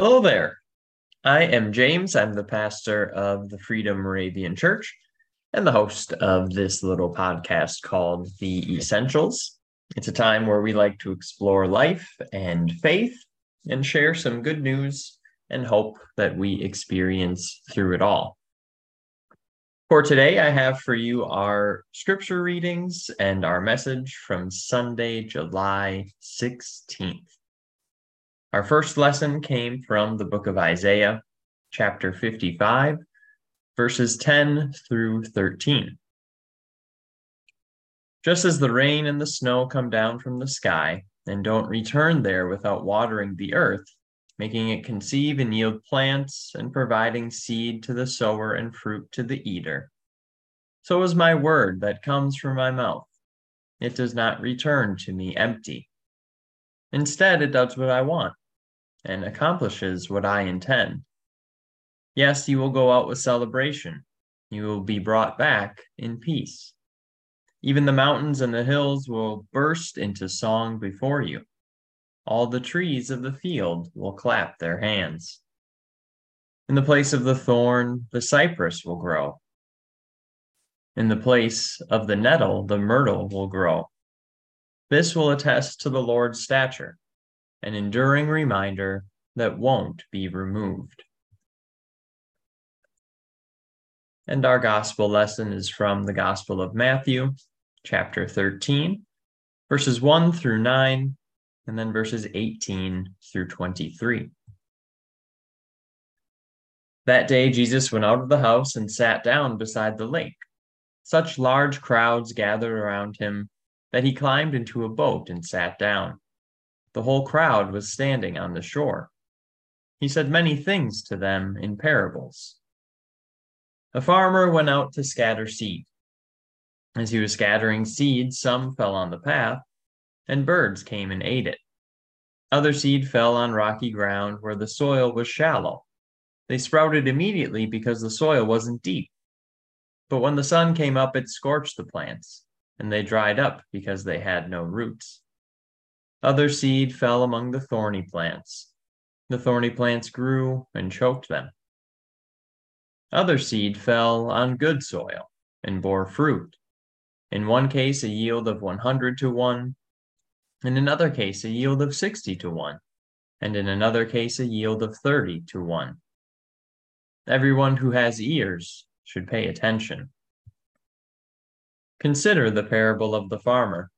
Hello there. I am James. I'm the pastor of the Freedom Moravian Church and the host of this little podcast called The Essentials. It's a time where we like to explore life and faith and share some good news and hope that we experience through it all. For today, I have for you our scripture readings and our message from Sunday, July 16th. Our first lesson came from the book of Isaiah, chapter 55, verses 10 through 13. Just as the rain and the snow come down from the sky and don't return there without watering the earth, making it conceive and yield plants and providing seed to the sower and fruit to the eater, so is my word that comes from my mouth. It does not return to me empty. Instead, it does what I want and accomplishes what I intend. Yes, you will go out with celebration. You will be brought back in peace. Even the mountains and the hills will burst into song before you. All the trees of the field will clap their hands. In the place of the thorn, the cypress will grow. In the place of the nettle, the myrtle will grow. This will attest to the Lord's stature an enduring reminder that won't be removed. And our gospel lesson is from the Gospel of Matthew, chapter 13, verses 1 through 9, and then verses 18 through 23. That day, Jesus went out of the house and sat down beside the lake. Such large crowds gathered around him that he climbed into a boat and sat down the whole crowd was standing on the shore. He said many things to them in parables. A farmer went out to scatter seed. As he was scattering seed, some fell on the path, and birds came and ate it. Other seed fell on rocky ground where the soil was shallow. They sprouted immediately because the soil wasn't deep. But when the sun came up, it scorched the plants, and they dried up because they had no roots. Other seed fell among the thorny plants. The thorny plants grew and choked them. Other seed fell on good soil and bore fruit. In one case, a yield of 100 to 1, in another case, a yield of 60 to 1, and in another case, a yield of 30 to 1. Everyone who has ears should pay attention. Consider the parable of the farmer.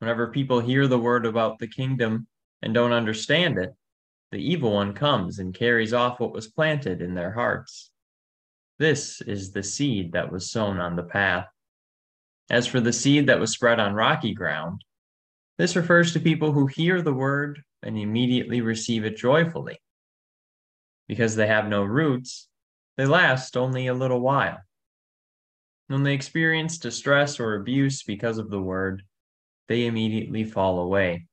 Whenever people hear the word about the kingdom and don't understand it, the evil one comes and carries off what was planted in their hearts. This is the seed that was sown on the path. As for the seed that was spread on rocky ground, this refers to people who hear the word and immediately receive it joyfully. Because they have no roots, they last only a little while. When they experience distress or abuse because of the word, they immediately fall away.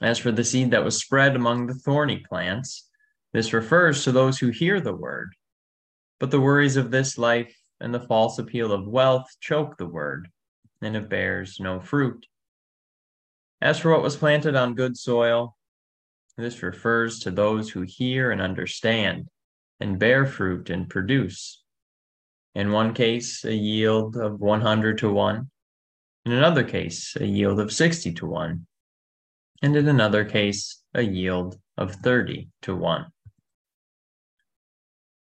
As for the seed that was spread among the thorny plants, this refers to those who hear the word. But the worries of this life and the false appeal of wealth choke the word, and it bears no fruit. As for what was planted on good soil, this refers to those who hear and understand and bear fruit and produce. In one case, a yield of 100 to 1, in another case, a yield of 60 to 1, and in another case, a yield of 30 to 1.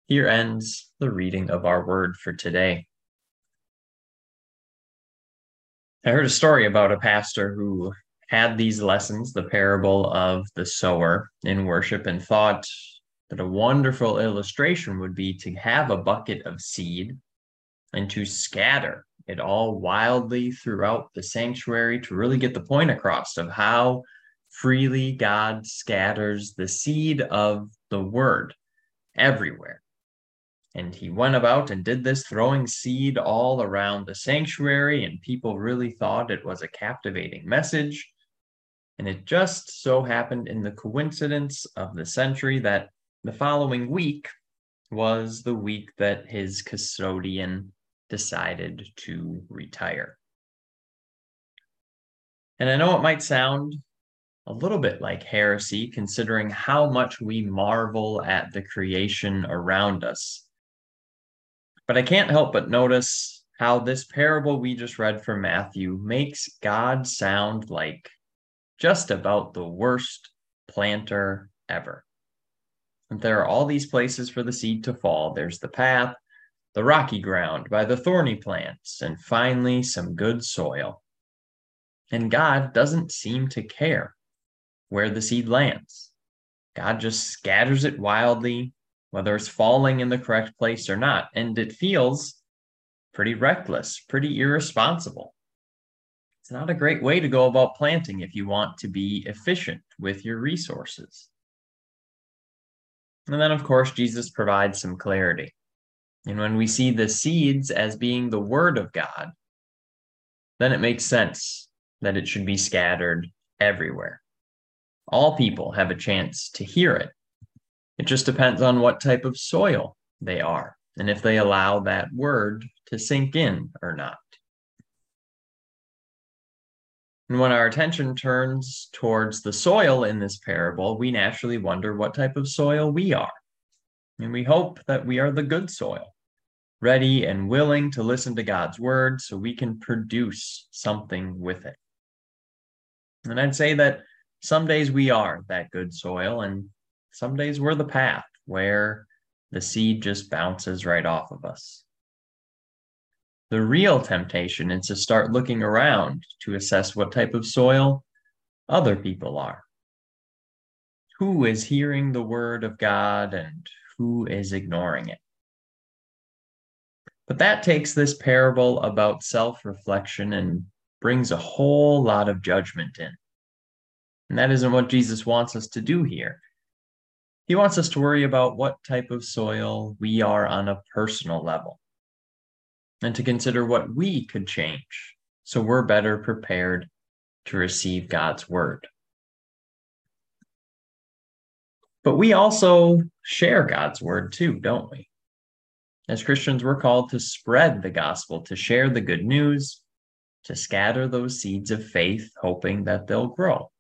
Here ends the reading of our word for today. I heard a story about a pastor who had these lessons, the parable of the sower in worship, and thought that a wonderful illustration would be to have a bucket of seed and to scatter it all wildly throughout the sanctuary to really get the point across of how freely God scatters the seed of the word everywhere. And he went about and did this, throwing seed all around the sanctuary, and people really thought it was a captivating message. And it just so happened in the coincidence of the century that the following week was the week that his custodian decided to retire. And I know it might sound a little bit like heresy, considering how much we marvel at the creation around us. But I can't help but notice how this parable we just read from Matthew makes God sound like just about the worst planter ever. And there are all these places for the seed to fall. There's the path, the rocky ground by the thorny plants, and finally some good soil. And God doesn't seem to care where the seed lands. God just scatters it wildly, whether it's falling in the correct place or not. And it feels pretty reckless, pretty irresponsible. It's not a great way to go about planting if you want to be efficient with your resources. And then, of course, Jesus provides some clarity. And when we see the seeds as being the word of God, then it makes sense that it should be scattered everywhere. All people have a chance to hear it. It just depends on what type of soil they are and if they allow that word to sink in or not. And when our attention turns towards the soil in this parable, we naturally wonder what type of soil we are. And we hope that we are the good soil, ready and willing to listen to God's word so we can produce something with it. And I'd say that some days we are that good soil, and some days we're the path where the seed just bounces right off of us. The real temptation is to start looking around to assess what type of soil other people are. Who is hearing the word of God and who is ignoring it? But that takes this parable about self reflection and brings a whole lot of judgment in. And that isn't what Jesus wants us to do here. He wants us to worry about what type of soil we are on a personal level and to consider what we could change so we're better prepared to receive God's word. But we also share God's word too, don't we? As Christians, we're called to spread the gospel, to share the good news, to scatter those seeds of faith, hoping that they'll grow.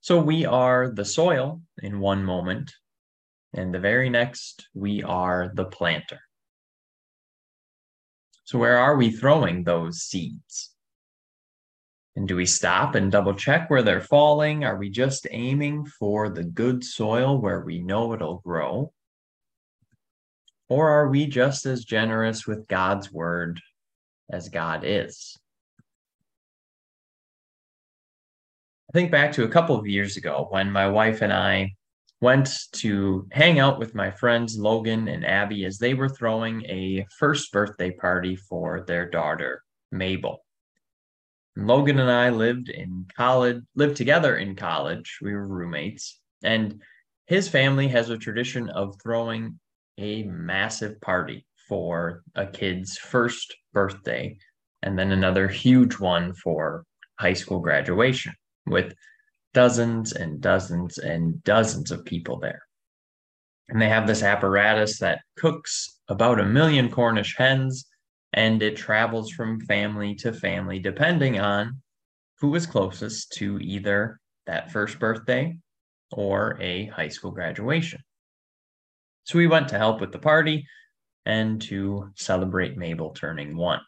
So we are the soil in one moment, and the very next, we are the planter. So, where are we throwing those seeds? And do we stop and double check where they're falling? Are we just aiming for the good soil where we know it'll grow? Or are we just as generous with God's word as God is? I think back to a couple of years ago when my wife and I went to hang out with my friends Logan and Abby as they were throwing a first birthday party for their daughter, Mabel. Logan and I lived in college, lived together in college. We were roommates, and his family has a tradition of throwing a massive party for a kid's first birthday and then another huge one for high school graduation with dozens and dozens and dozens of people there. And they have this apparatus that cooks about a million Cornish hens, and it travels from family to family depending on who is closest to either that first birthday or a high school graduation. So we went to help with the party and to celebrate Mabel turning one.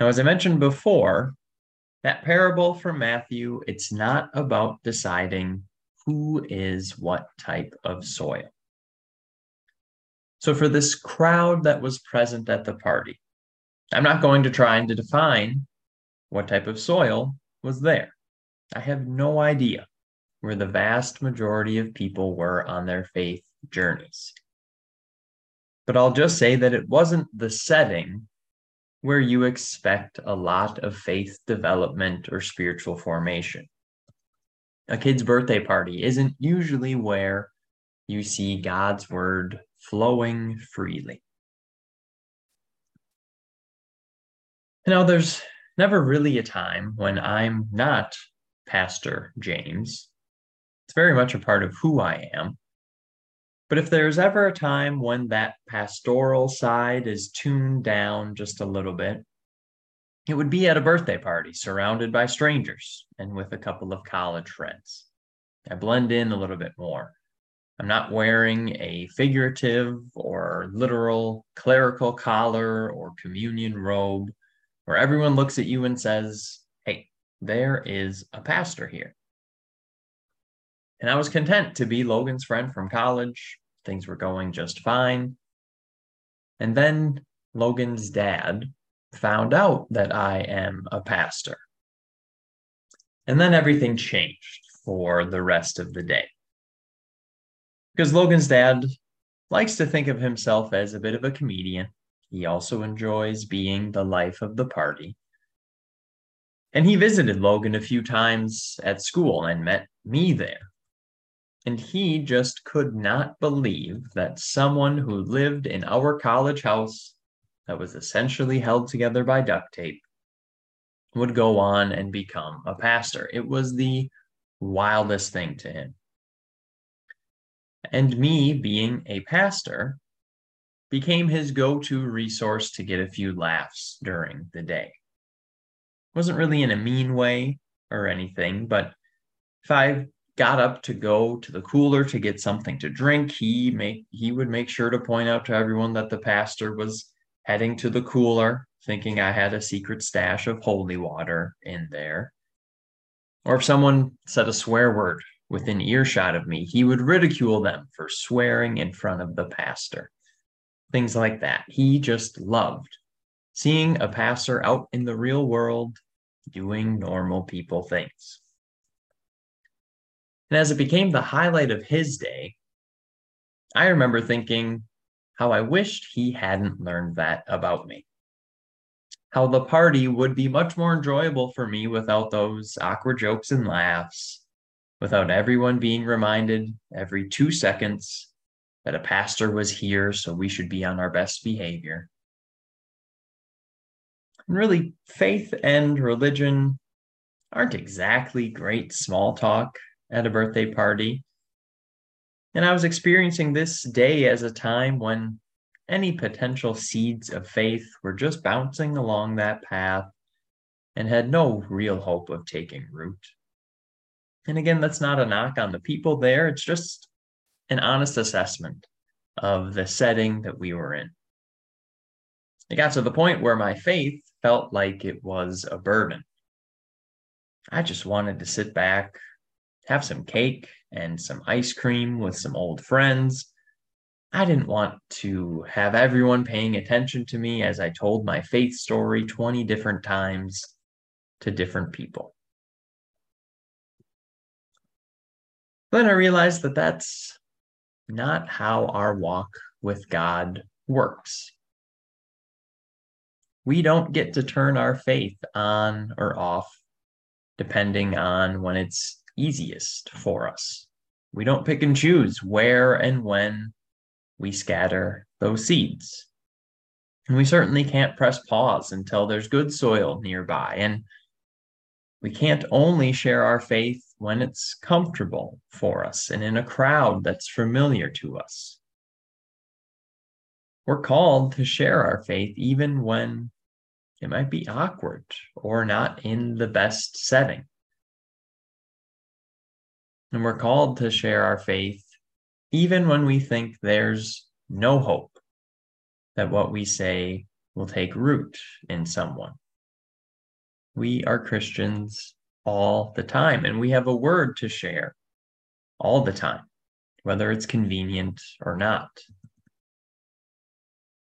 Now, as I mentioned before, that parable from Matthew, it's not about deciding who is what type of soil. So, for this crowd that was present at the party, I'm not going to try and to define what type of soil was there. I have no idea where the vast majority of people were on their faith journeys. But I'll just say that it wasn't the setting where you expect a lot of faith development or spiritual formation. A kid's birthday party isn't usually where you see God's word flowing freely. Now, there's never really a time when I'm not Pastor James. It's very much a part of who I am. But if there's ever a time when that pastoral side is tuned down just a little bit, it would be at a birthday party surrounded by strangers and with a couple of college friends. I blend in a little bit more. I'm not wearing a figurative or literal clerical collar or communion robe where everyone looks at you and says, Hey, there is a pastor here. And I was content to be Logan's friend from college. Things were going just fine. And then Logan's dad found out that I am a pastor. And then everything changed for the rest of the day. Because Logan's dad likes to think of himself as a bit of a comedian. He also enjoys being the life of the party. And he visited Logan a few times at school and met me there. And he just could not believe that someone who lived in our college house that was essentially held together by duct tape would go on and become a pastor. It was the wildest thing to him. And me being a pastor became his go to resource to get a few laughs during the day. It wasn't really in a mean way or anything, but if I got up to go to the cooler to get something to drink, he make he would make sure to point out to everyone that the pastor was heading to the cooler, thinking I had a secret stash of holy water in there. Or if someone said a swear word within earshot of me, he would ridicule them for swearing in front of the pastor. Things like that. He just loved seeing a pastor out in the real world doing normal people things. And as it became the highlight of his day, I remember thinking, how I wished he hadn't learned that about me. How the party would be much more enjoyable for me without those awkward jokes and laughs, without everyone being reminded every two seconds that a pastor was here, so we should be on our best behavior. And really, faith and religion aren't exactly great small talk at a birthday party. And I was experiencing this day as a time when any potential seeds of faith were just bouncing along that path and had no real hope of taking root. And again, that's not a knock on the people there, it's just an honest assessment of the setting that we were in. It got to the point where my faith felt like it was a burden. I just wanted to sit back, have some cake and some ice cream with some old friends. I didn't want to have everyone paying attention to me as I told my faith story 20 different times to different people. Then I realized that that's not how our walk with God works. We don't get to turn our faith on or off depending on when it's easiest for us. We don't pick and choose where and when we scatter those seeds. And we certainly can't press pause until there's good soil nearby. And we can't only share our faith when it's comfortable for us and in a crowd that's familiar to us. We're called to share our faith even when it might be awkward or not in the best setting. And we're called to share our faith even when we think there's no hope that what we say will take root in someone. We are Christians all the time, and we have a word to share all the time, whether it's convenient or not.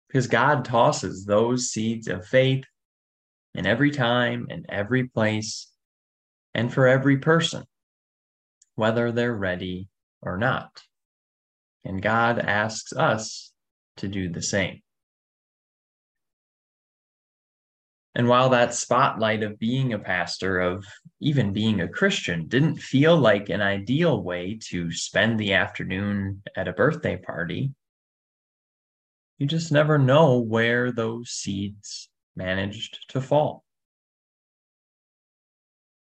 Because God tosses those seeds of faith in every time and every place and for every person whether they're ready or not. And God asks us to do the same. And while that spotlight of being a pastor, of even being a Christian, didn't feel like an ideal way to spend the afternoon at a birthday party, you just never know where those seeds managed to fall.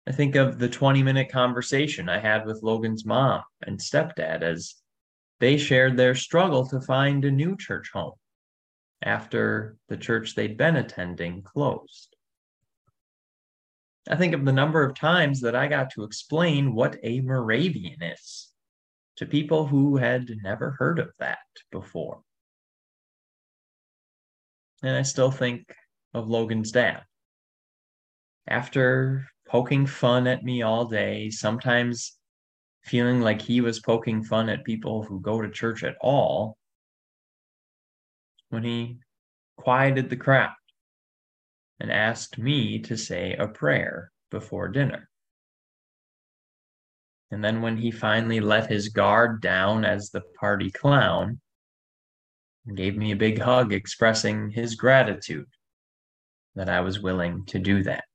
I think of the 20 minute conversation I had with Logan's mom and stepdad as they shared their struggle to find a new church home after the church they'd been attending closed. I think of the number of times that I got to explain what a Moravian is to people who had never heard of that before. And I still think of Logan's dad. After poking fun at me all day, sometimes feeling like he was poking fun at people who go to church at all, when he quieted the crowd and asked me to say a prayer before dinner. And then when he finally let his guard down as the party clown, gave me a big hug expressing his gratitude that I was willing to do that.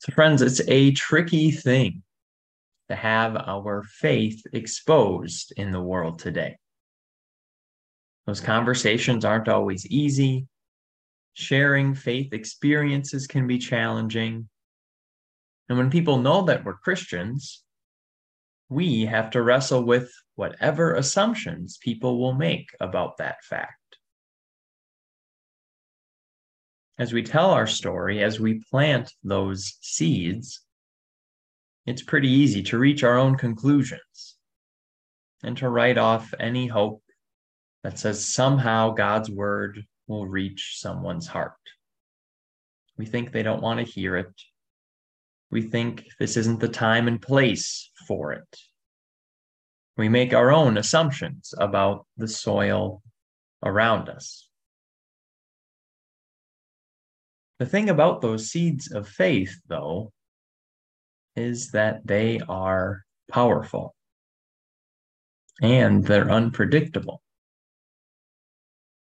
So, friends, it's a tricky thing to have our faith exposed in the world today. Those conversations aren't always easy. Sharing faith experiences can be challenging. And when people know that we're Christians, we have to wrestle with whatever assumptions people will make about that fact. As we tell our story, as we plant those seeds, it's pretty easy to reach our own conclusions and to write off any hope that says somehow God's word will reach someone's heart. We think they don't want to hear it. We think this isn't the time and place for it. We make our own assumptions about the soil around us. The thing about those seeds of faith, though, is that they are powerful and they're unpredictable.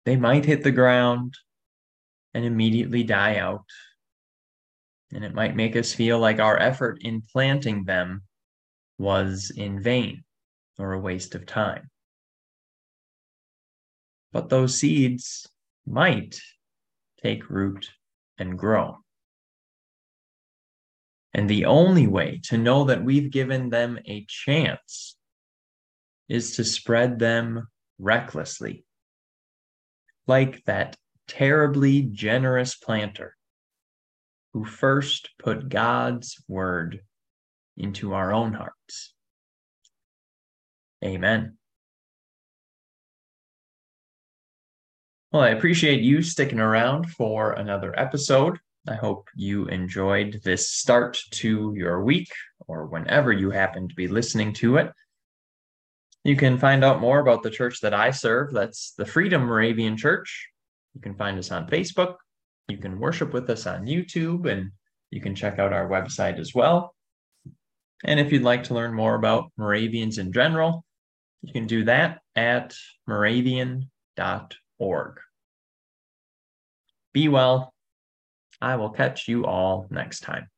They might hit the ground and immediately die out. And it might make us feel like our effort in planting them was in vain or a waste of time. But those seeds might take root and grow. And the only way to know that we've given them a chance is to spread them recklessly, like that terribly generous planter who first put God's word into our own hearts. Amen. Well, I appreciate you sticking around for another episode. I hope you enjoyed this start to your week or whenever you happen to be listening to it. You can find out more about the church that I serve. That's the Freedom Moravian Church. You can find us on Facebook. You can worship with us on YouTube, and you can check out our website as well. And if you'd like to learn more about Moravians in general, you can do that at moravian.org. Be well I will catch you all next time.